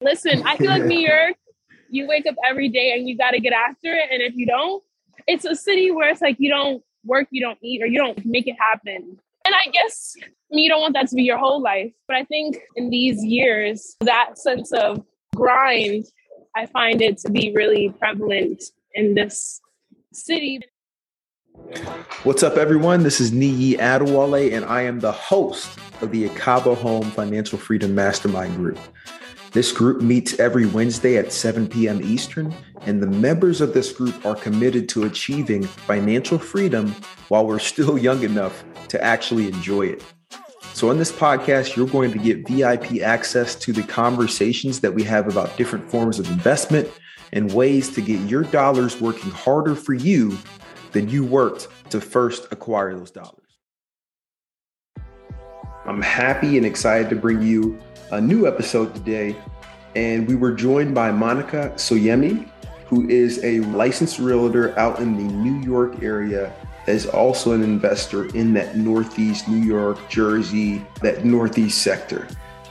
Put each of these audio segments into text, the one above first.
Listen, I feel like New York, you wake up every day and you got to get after it. And if you don't, it's a city where it's like you don't work, you don't eat, or you don't make it happen. And I guess I mean, you don't want that to be your whole life. But I think in these years, that sense of grind, I find it to be really prevalent in this city. What's up, everyone? This is Niyi Adewole, and I am the host of the Ekabo Home Financial Freedom Mastermind Group. This group meets every Wednesday at 7 p.m. Eastern, and the members of this group are committed to achieving financial freedom while we're still young enough to actually enjoy it. So, in this podcast, you're going to get VIP access to the conversations that we have about different forms of investment and ways to get your dollars working harder for you than you worked to first acquire those dollars. I'm happy and excited to bring you a new episode today. And we were joined by Monica Soyemi, who is a licensed realtor out in the New York area is also an investor in that Northeast New York, Jersey, that Northeast sector.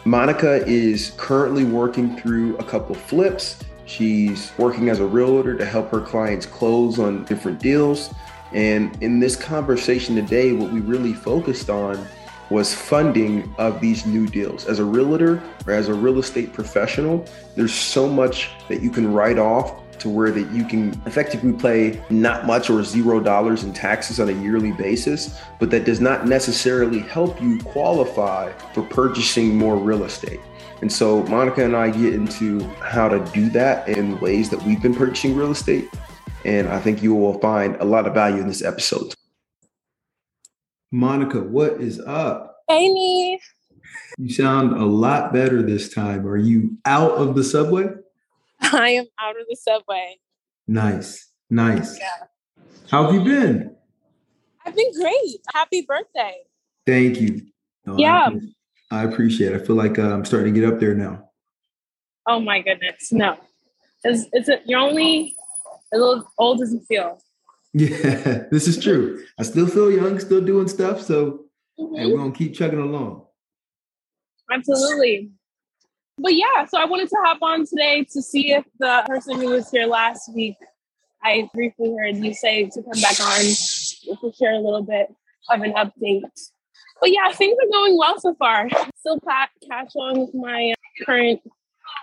Monica is currently working through a couple flips. She's working as a realtor to help her clients close on different deals. And in this conversation today, what we really focused on was funding of these new deals. As a realtor or as a real estate professional, there's so much that you can write off to where that you can effectively pay not much or zero dollars in taxes on a yearly basis, but that does not necessarily help you qualify for purchasing more real estate. And so Monica and I get into how to do that in ways that we've been purchasing real estate. And I think you will find a lot of value in this episode. Monica, what is up? Amy. You sound a lot better this time. Are you out of the subway? I am out of the subway. Nice. Nice. Yeah. How have you been? I've been great. Happy birthday. Thank you. No, yeah. I, I, appreciate it. I feel like uh, I'm starting to get up there now. Oh my goodness. No. It's, it's a, you're only a little old as you feel. Yeah, this is true. I still feel young, still doing stuff. So mm-hmm. and we're gonna keep chugging along. Absolutely. But yeah, so I wanted to hop on today to see if the person who was here last week, I briefly heard you say to come back on to share a little bit of an update. But yeah, things are going well so far. Still catch on with my current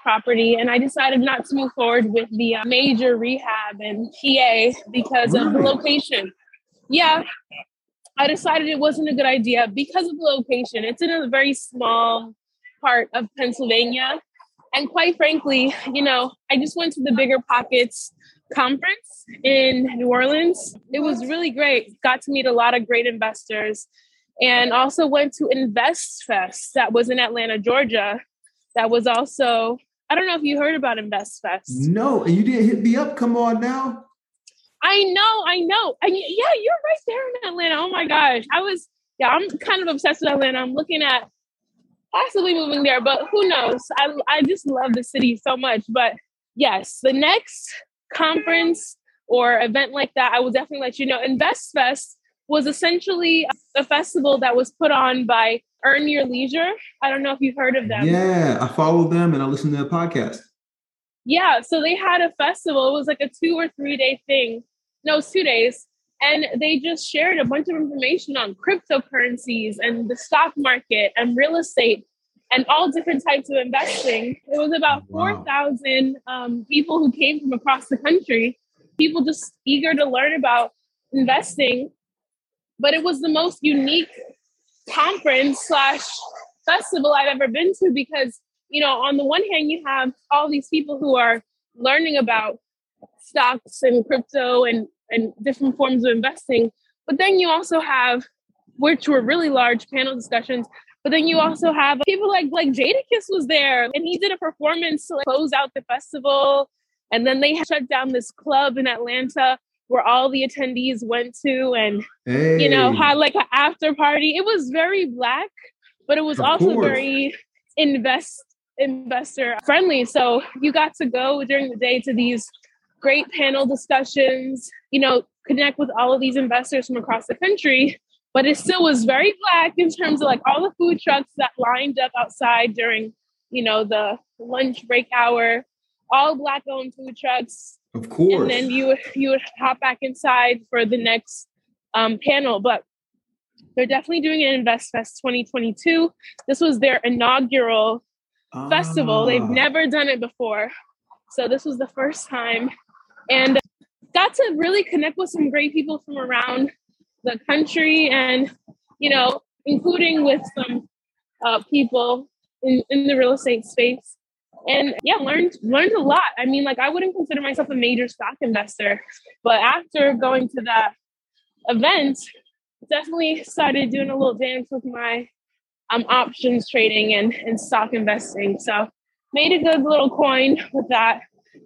property and I decided not to move forward with the uh, major rehab in PA because of the location. Yeah, I decided it wasn't a good idea because of the location. It's in a very small part of Pennsylvania. And quite frankly, you know, I just went to the Bigger Pockets conference in New Orleans. It was really great. Got to meet a lot of great investors and also went to Invest Fest that was in Atlanta, Georgia. That was also I don't know if you heard about Invest Fest. No, and you didn't hit me up. Come on now. I know, I know. And yeah, you're right there in Atlanta. Oh my gosh. I was, yeah, I'm kind of obsessed with Atlanta. I'm looking at possibly moving there, but who knows? I, I just love the city so much. But yes, the next conference or event like that, I will definitely let you know. Invest Fest was essentially a festival that was put on by Earn Your Leisure. I don't know if you've heard of them. Yeah, I follow them and I listen to the podcast. Yeah, so they had a festival. It was like a two or three day thing. No, two days. And they just shared a bunch of information on cryptocurrencies and the stock market and real estate and all different types of investing. It was about wow. 4,000 um, people who came from across the country, people just eager to learn about investing but it was the most unique conference slash festival I've ever been to because, you know, on the one hand, you have all these people who are learning about stocks and crypto and, and different forms of investing. But then you also have, which were really large panel discussions, but then you also have people like like Jadakiss was there and he did a performance to like close out the festival. And then they shut down this club in Atlanta where all the attendees went to and hey. you know had like an after party it was very black but it was of also course. very invest investor friendly so you got to go during the day to these great panel discussions you know connect with all of these investors from across the country but it still was very black in terms of like all the food trucks that lined up outside during you know, the lunch break hour, all black owned food trucks. Of course. And then you you would hop back inside for the next um, panel. But they're definitely doing an Invest Fest 2022. This was their inaugural ah. festival. They've never done it before. So this was the first time. And got to really connect with some great people from around the country and, you know, including with some uh, people in, in the real estate space. And yeah, learned learned a lot. I mean, like I wouldn't consider myself a major stock investor, but after going to that event, definitely started doing a little dance with my um, options trading and, and stock investing. So made a good little coin with that,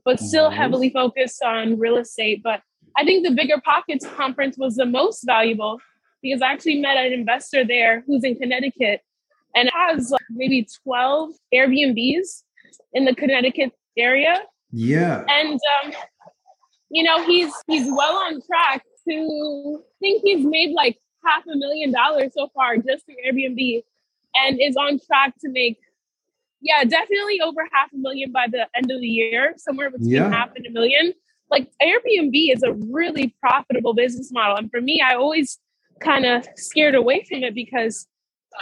but still heavily focused on real estate. But I think the Bigger Pockets conference was the most valuable because I actually met an investor there who's in Connecticut and has like maybe 12 Airbnbs in the Connecticut area. Yeah. And um, you know, he's he's well on track to I think he's made like half a million dollars so far just through Airbnb and is on track to make yeah, definitely over half a million by the end of the year, somewhere between yeah. half and a million. Like Airbnb is a really profitable business model. And for me, I always kind of scared away from it because,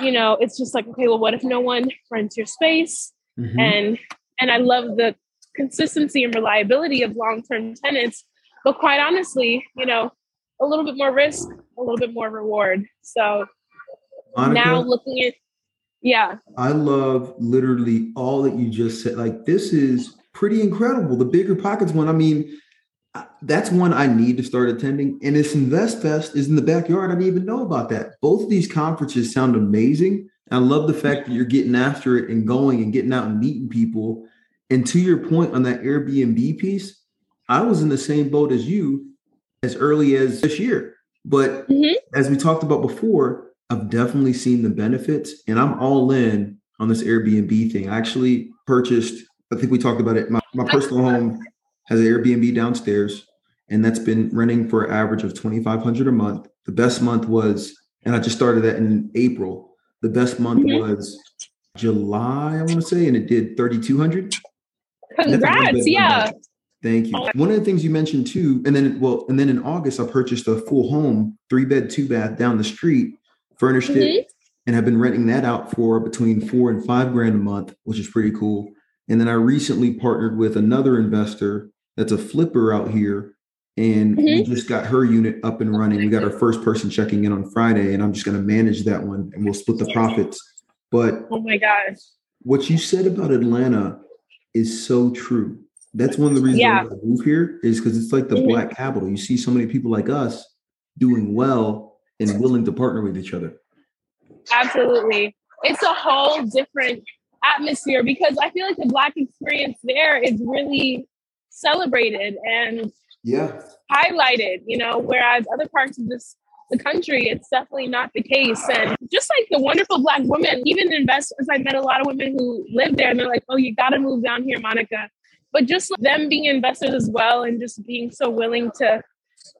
you know, it's just like, okay, well, what if no one rents your space? Mm-hmm. And and I love the consistency and reliability of long-term tenants. But quite honestly, you know, a little bit more risk, a little bit more reward. So Monica, now looking at yeah. I love literally all that you just said. Like this is pretty incredible. The bigger pockets one. I mean, that's one I need to start attending. And this Invest Fest is in the backyard. I didn't even know about that. Both of these conferences sound amazing. I love the fact that you're getting after it and going and getting out and meeting people. And to your point on that Airbnb piece, I was in the same boat as you as early as this year. But mm-hmm. as we talked about before, I've definitely seen the benefits and I'm all in on this Airbnb thing. I actually purchased, I think we talked about it. My, my personal home has an Airbnb downstairs and that's been running for an average of 2,500 a month. The best month was, and I just started that in April. The best month mm-hmm. was July, I want to say, and it did 3,200. Congrats. Yeah. Thank you. Oh, One of the things you mentioned too, and then well, and then in August, I purchased a full home, three bed, two bath down the street, furnished mm-hmm. it, and have been renting that out for between four and five grand a month, which is pretty cool. And then I recently partnered with another investor that's a flipper out here. And mm-hmm. we just got her unit up and running. We got our first person checking in on Friday, and I'm just going to manage that one and we'll split the profits. But oh my gosh, what you said about Atlanta is so true that's one of the reasons yeah. I move here is because it's like the mm-hmm. black capital. You see so many people like us doing well and willing to partner with each other. Absolutely. It's a whole different atmosphere because I feel like the black experience there is really celebrated and yeah highlighted, you know, whereas other parts of this the country, it's definitely not the case. And just like the wonderful black women, even investors, I met a lot of women who live there and they're like, oh, you got to move down here, Monica but just them being investors as well and just being so willing to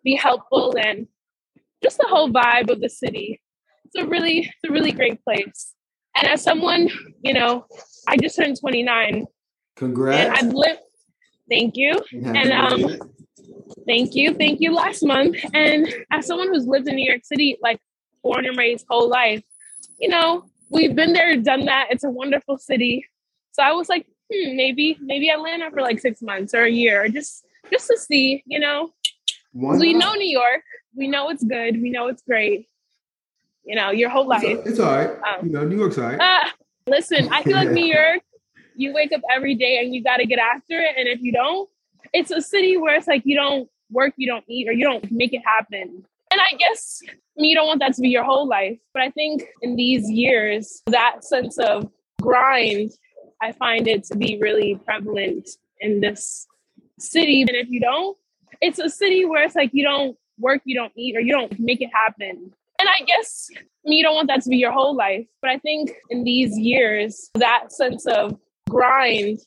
be helpful and just the whole vibe of the city. It's a really, it's a really great place. And as someone, you know, I just turned 29. Congrats. And I've lived, thank you. And um, thank you, thank you last month. And as someone who's lived in New York City, like born and raised whole life, you know, we've been there, done that. It's a wonderful city. So I was like, hmm, maybe maybe Atlanta for like six months or a year, just just to see, you know. We know New York. We know it's good. We know it's great. You know, your whole life. It's, it's all right. Um, you know, New York's all right. Uh, listen, I feel like New York, you wake up every day and you got to get after it. And if you don't, it's a city where it's like you don't work, you don't eat, or you don't make it happen. And I guess I mean, you don't want that to be your whole life. But I think in these years, that sense of grind I find it to be really prevalent in this city. And if you don't, it's a city where it's like you don't work, you don't eat, or you don't make it happen. And I guess I mean, you don't want that to be your whole life. But I think in these years, that sense of grind,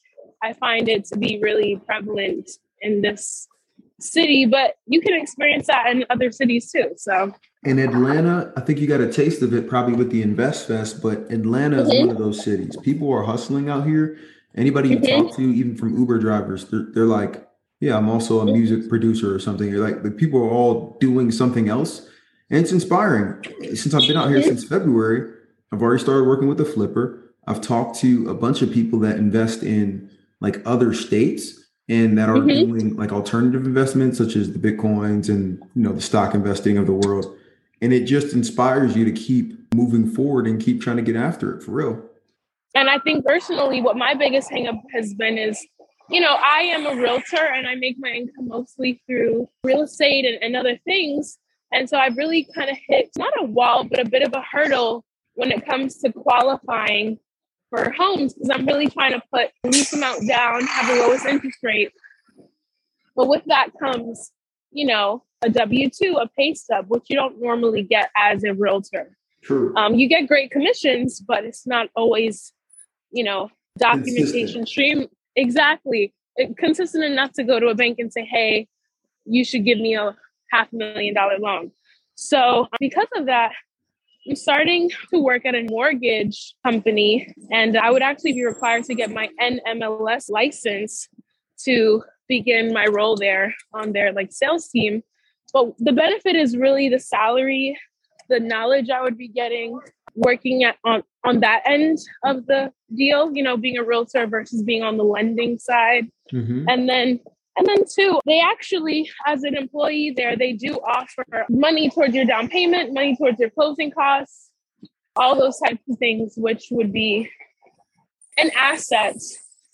I find it to be really prevalent in this city. But you can experience that in other cities too. So In Atlanta, I think you got a taste of it probably with the Invest Fest, but Atlanta is mm-hmm. one of those cities. People are hustling out here. Anybody you mm-hmm. talk to, even from Uber drivers, they're, they're like, yeah, I'm also a music producer or something. You're like, the people are all doing something else. And it's inspiring. Since I've been out here mm-hmm. since February, I've already started working with a flipper. I've talked to a bunch of people that invest in like other states and that are mm-hmm. doing like alternative investments such as the bitcoins and you know the stock investing of the world. And it just inspires you to keep moving forward and keep trying to get after it for real. And i think personally what my biggest hangup has been is you know i am a realtor and i make my income mostly through real estate and, and other things. And so i've really kind of hit not a wall but a bit of a hurdle when it comes to qualifying for homes because I'm really trying to put the least amount down, have the lowest interest rate. But with that comes, you know, a W 2, a pay stub, which you don't normally get as a realtor. True. Um, you get great commissions, but it's not always, you know, documentation stream. Exactly. It, consistent enough to go to a bank and say, hey, you should give me a half million dollar loan. So, because of that, I'm starting to work at a mortgage company, and I would actually be required to get my NMLS license to begin my role there on their like sales team. But the benefit is really the salary, the knowledge I would be getting working at on, on that end of the deal, you know, being a realtor versus being on the lending side. Mm-hmm. And then and then two, they actually, as an employee there, they do offer money towards your down payment, money towards your closing costs, all those types of things, which would be an asset.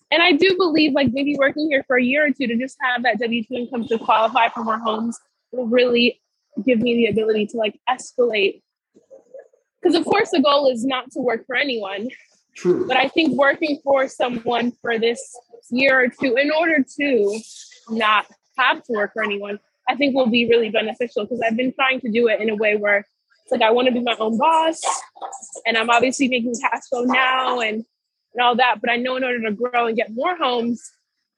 And I do believe like maybe working here for a year or two to just have that W 2 income to qualify for more homes will really give me the ability to like escalate. Because of course the goal is not to work for anyone. True. But I think working for someone for this year or two in order to not have to work for anyone, I think will be really beneficial because I've been trying to do it in a way where it's like I want to be my own boss and I'm obviously making cash flow now and, and all that. But I know in order to grow and get more homes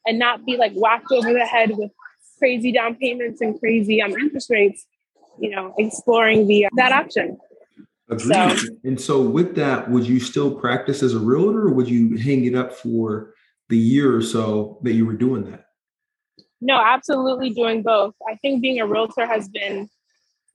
and not be like whacked over the head with crazy down payments and crazy um, interest rates, you know, exploring the that option. Agreed. So, and so with that, would you still practice as a realtor or would you hang it up for the year or so that you were doing that? No, absolutely doing both. I think being a realtor has been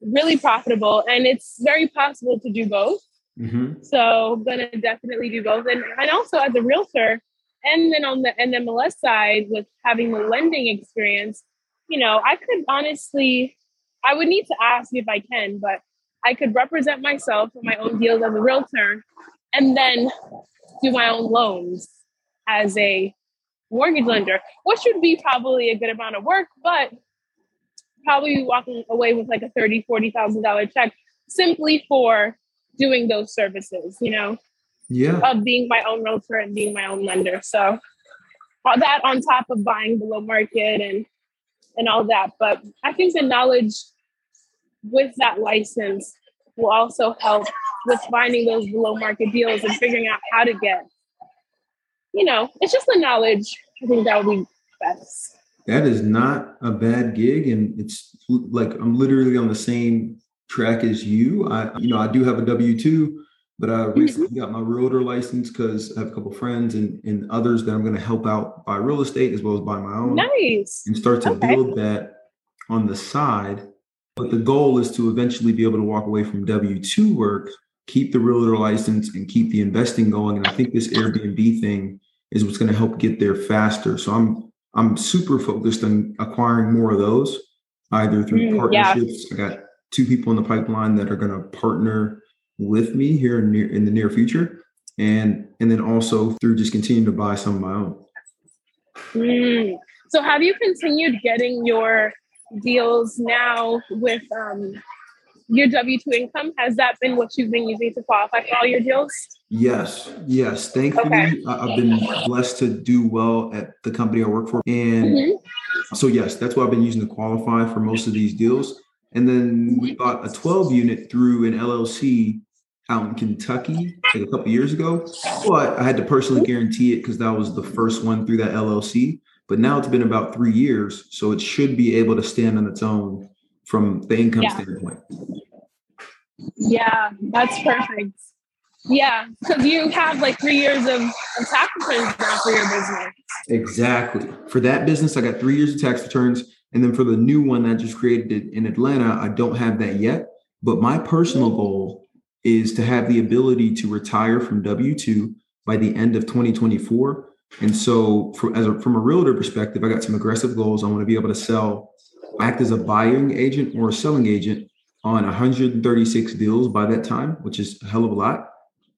really profitable and it's very possible to do both. Mm-hmm. So I'm gonna definitely do both. And, and also as a realtor, and then on the NMLS side with having the lending experience, you know, I could honestly, I would need to ask if I can, but I could represent myself for my own deals as a realtor and then do my own loans as a mortgage lender, which would be probably a good amount of work, but probably walking away with like a thirty, forty thousand dollar check simply for doing those services, you know? Yeah. Of being my own realtor and being my own lender. So all that on top of buying below market and and all that. But I think the knowledge with that license will also help with finding those below market deals and figuring out how to get you know, it's just the knowledge. I think that would be best. That is not a bad gig, and it's like I'm literally on the same track as you. I, you know, I do have a W two, but I mm-hmm. recently mm-hmm. got my realtor license because I have a couple friends and, and others that I'm going to help out buy real estate as well as buy my own. Nice. And start to okay. build that on the side. But the goal is to eventually be able to walk away from W two work, keep the realtor license, and keep the investing going. And I think this Airbnb thing is what's going to help get there faster. So I'm I'm super focused on acquiring more of those, either through mm, partnerships. Yeah. I got two people in the pipeline that are going to partner with me here in, near, in the near future, and and then also through just continuing to buy some of my own. Mm. So have you continued getting your deals now with um, your W two income? Has that been what you've been using to qualify for all your deals? Yes, yes. Thankfully, okay. I've been blessed to do well at the company I work for, and mm-hmm. so yes, that's what I've been using to qualify for most of these deals. And then we bought a 12 unit through an LLC out in Kentucky like a couple years ago, but I had to personally guarantee it because that was the first one through that LLC. But now it's been about three years, so it should be able to stand on its own from the income yeah. standpoint. Yeah, that's perfect. Yeah, because you have like three years of, of tax returns now for your business. Exactly. For that business, I got three years of tax returns. And then for the new one that I just created in Atlanta, I don't have that yet. But my personal goal is to have the ability to retire from W 2 by the end of 2024. And so, for, as a, from a realtor perspective, I got some aggressive goals. I want to be able to sell, act as a buying agent or a selling agent on 136 deals by that time, which is a hell of a lot.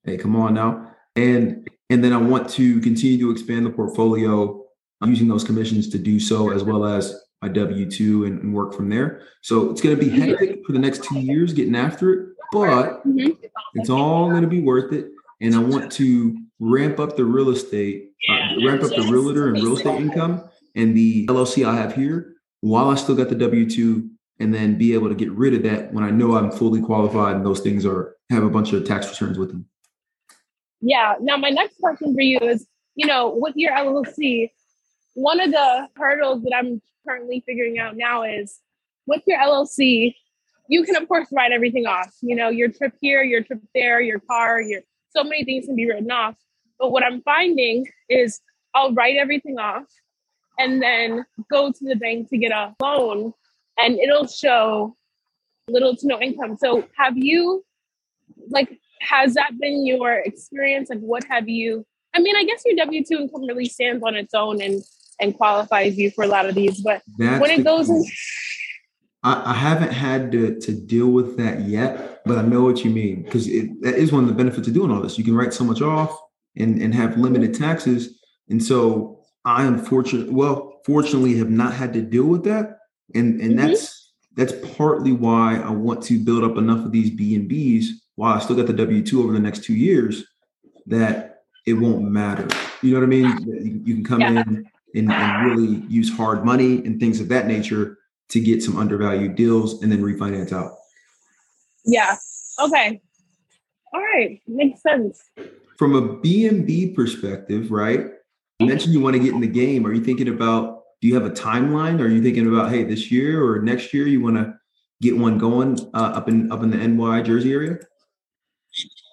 Hey, come on now. And and then I want to continue to expand the portfolio using those commissions to do so, as well as my W 2 and, and, work from there. So it's going to be hectic for the next two years getting after it, but mm-hmm. it's all going to be worth it. And I want to ramp up the real estate, uh, ramp up the realtor and real estate income and the LLC I have here while I still got the W 2 and then be able to get rid of that when I know I'm fully qualified and those things are have a bunch of tax returns with them. Yeah. Now my next question for you is, you know, with your LLC, one of the hurdles that I'm currently figuring out now is with your LLC, you can of course write everything off. You know, your trip here, your trip there, your car, your so many things can be written off. But what I'm finding is I'll write everything off and then go to the bank to get a loan and it'll show little to no income. So have you like has that been your experience? Like what have you I mean, I guess your W two income really stands on its own and and qualifies you for a lot of these, but That's when it goes in I, I haven't had to, to deal with that yet, but I know what you mean because that is one of the benefits of doing all this. You can write so much off and, and have limited taxes. And so I am fortunate, well, fortunately have not had to deal with that. And and mm-hmm. that's that's partly why I want to build up enough of these B and Bs while I still got the W two over the next two years that it won't matter. You know what I mean? You, can come yeah. in and, and really use hard money and things of that nature to get some undervalued deals and then refinance out. Yeah. Okay. All right. Makes sense. From a B&B perspective, right? You mentioned you want to get in the game. Are you thinking about, do you have a timeline? Are you thinking about, hey, this year or next year you want to get one going uh, up in up in the NY Jersey area?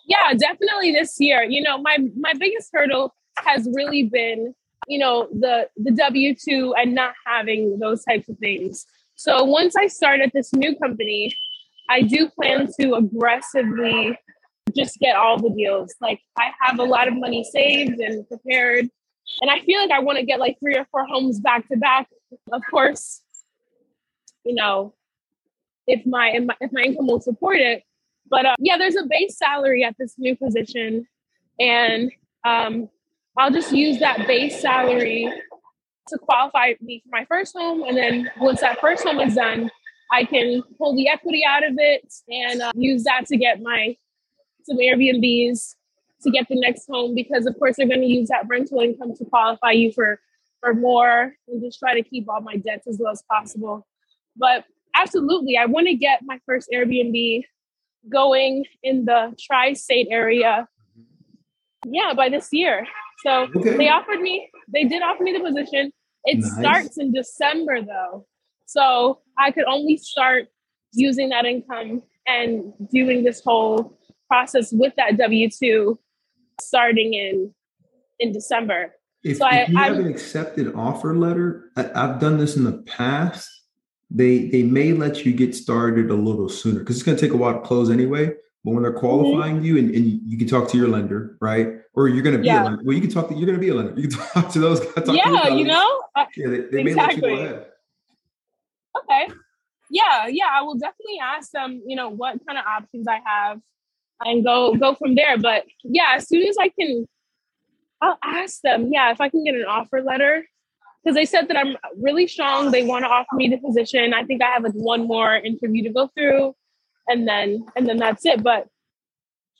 Yeah, definitely this year. You know, my my biggest hurdle has really been, you know, the the W two and not having those types of things. So once I start at this new company, I do plan to aggressively just get all the deals. Like I have a lot of money saved and prepared. And I feel like I want to get like three or four homes back to back. Of course, you know, if my if my, income will support it. But uh, yeah, there's a base salary at this new position, and um, I'll just use that base salary to qualify me for my first home. And then once that first home is done, I can pull the equity out of it and uh, use that to get my some Airbnbs to get the next home because of course they're going to use that rental income to qualify you for for more and just try to keep all my debts as low as possible. But absolutely, I want to get my first Airbnb going in the tri-state area. Yeah, by this year. So okay. they offered me, they did offer me the position. It nice. starts in December though. So I could only start using that income and doing this whole process with that W 2 starting in in December. If, so if I, you have an accepted offer letter, I, I've done this in the past. They they may let you get started a little sooner because it's going to take a while to close anyway. But when they're mm-hmm. qualifying mm-hmm. you and, and you can talk to your lender, right? Or you're going to be yeah. a lender. Well, you can talk to, you're going to be a lender. You can talk to those guys. Yeah, you know? Yeah, they, they exactly. may let you go ahead. Okay. Yeah, yeah. I will definitely ask them, you know, what kind of options I have and go go from there. But yeah, as soon as I can, I'll ask them, yeah, if I can get an offer letter. Because they said that I'm really strong. They want to offer me the position. I think I have like one more interview to go through and then and then that's it. But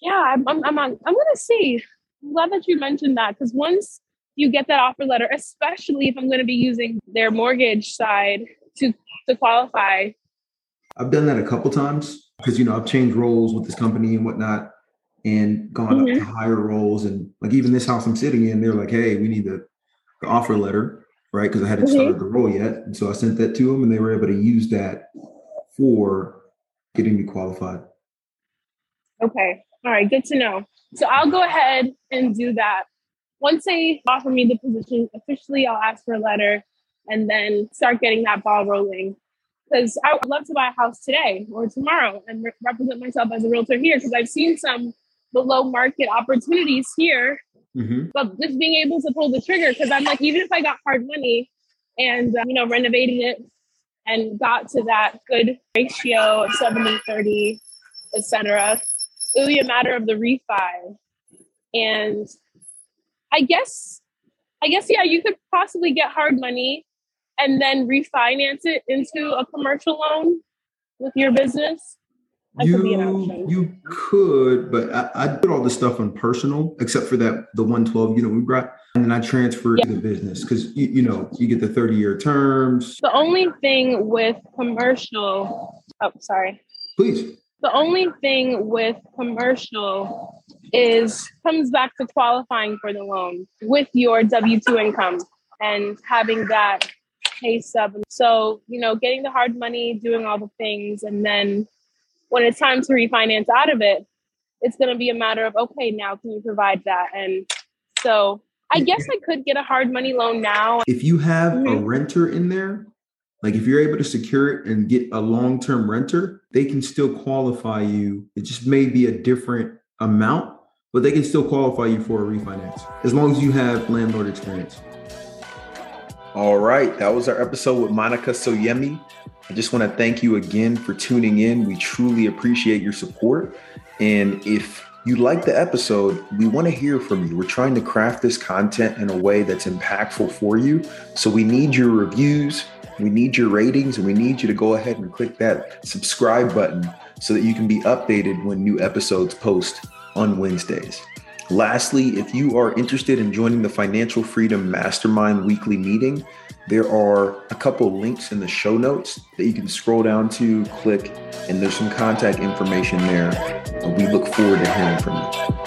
yeah, I'm I'm I'm, I'm gonna see. I'm glad that you mentioned that because once you get that offer letter, especially if I'm going to be using their mortgage side to to qualify. I've done that a couple times because you know I've changed roles with this company and whatnot, and gone mm-hmm. up to higher roles. And like even this house I'm sitting in, they're like, "Hey, we need the, the offer letter, right?" Because I hadn't mm-hmm. started the role yet, and so I sent that to them, and they were able to use that for getting me qualified. Okay. All right. Good to know. So I'll go ahead and do that. Once they offer me the position officially, I'll ask for a letter and then start getting that ball rolling. Because I would love to buy a house today or tomorrow and re- represent myself as a realtor here because I've seen some below market opportunities here. Mm-hmm. But just being able to pull the trigger because I'm like, even if I got hard money and, uh, you know, renovating it and got to that good ratio of 70 30, etc., it would be a matter of the refi. And I guess, I guess, yeah, you could possibly get hard money and then refinance it into a commercial loan with your business? That you, could you could, but I, I put all the stuff on personal, except for that the 112 unit we got, and then I transferred yeah. to the business because you, you know you get the 30 year terms. The only thing with commercial, oh sorry, please. The only thing with commercial is comes back to qualifying for the loan with your W two income and having that pay sub. So, you know, getting the hard money, doing all the things, and then when it's time to refinance out of it, it's going to be a matter of, okay, now can you provide that? And so I guess I could get a hard money loan now. If you have mm-hmm. a renter in there, like if you're able to secure it and get a long term renter, they can still qualify you. It just may be a different amount, but they can still qualify you for a refinance as long as you have landlord experience. All right, that was our episode with Monica Soyemi. I just want to thank you again for tuning in. We truly appreciate your support. And if you like the episode, we want to hear from you. We're trying to craft this content in a way that's impactful for you. So we need your reviews, we need your ratings, and we need you to go ahead and click that subscribe button so that you can be updated when new episodes post on Wednesdays. Lastly, if you are interested in joining the Financial Freedom Mastermind weekly meeting, there are a couple links in the show notes that you can scroll down to, click, and there's some contact information there. We look forward to hearing from you.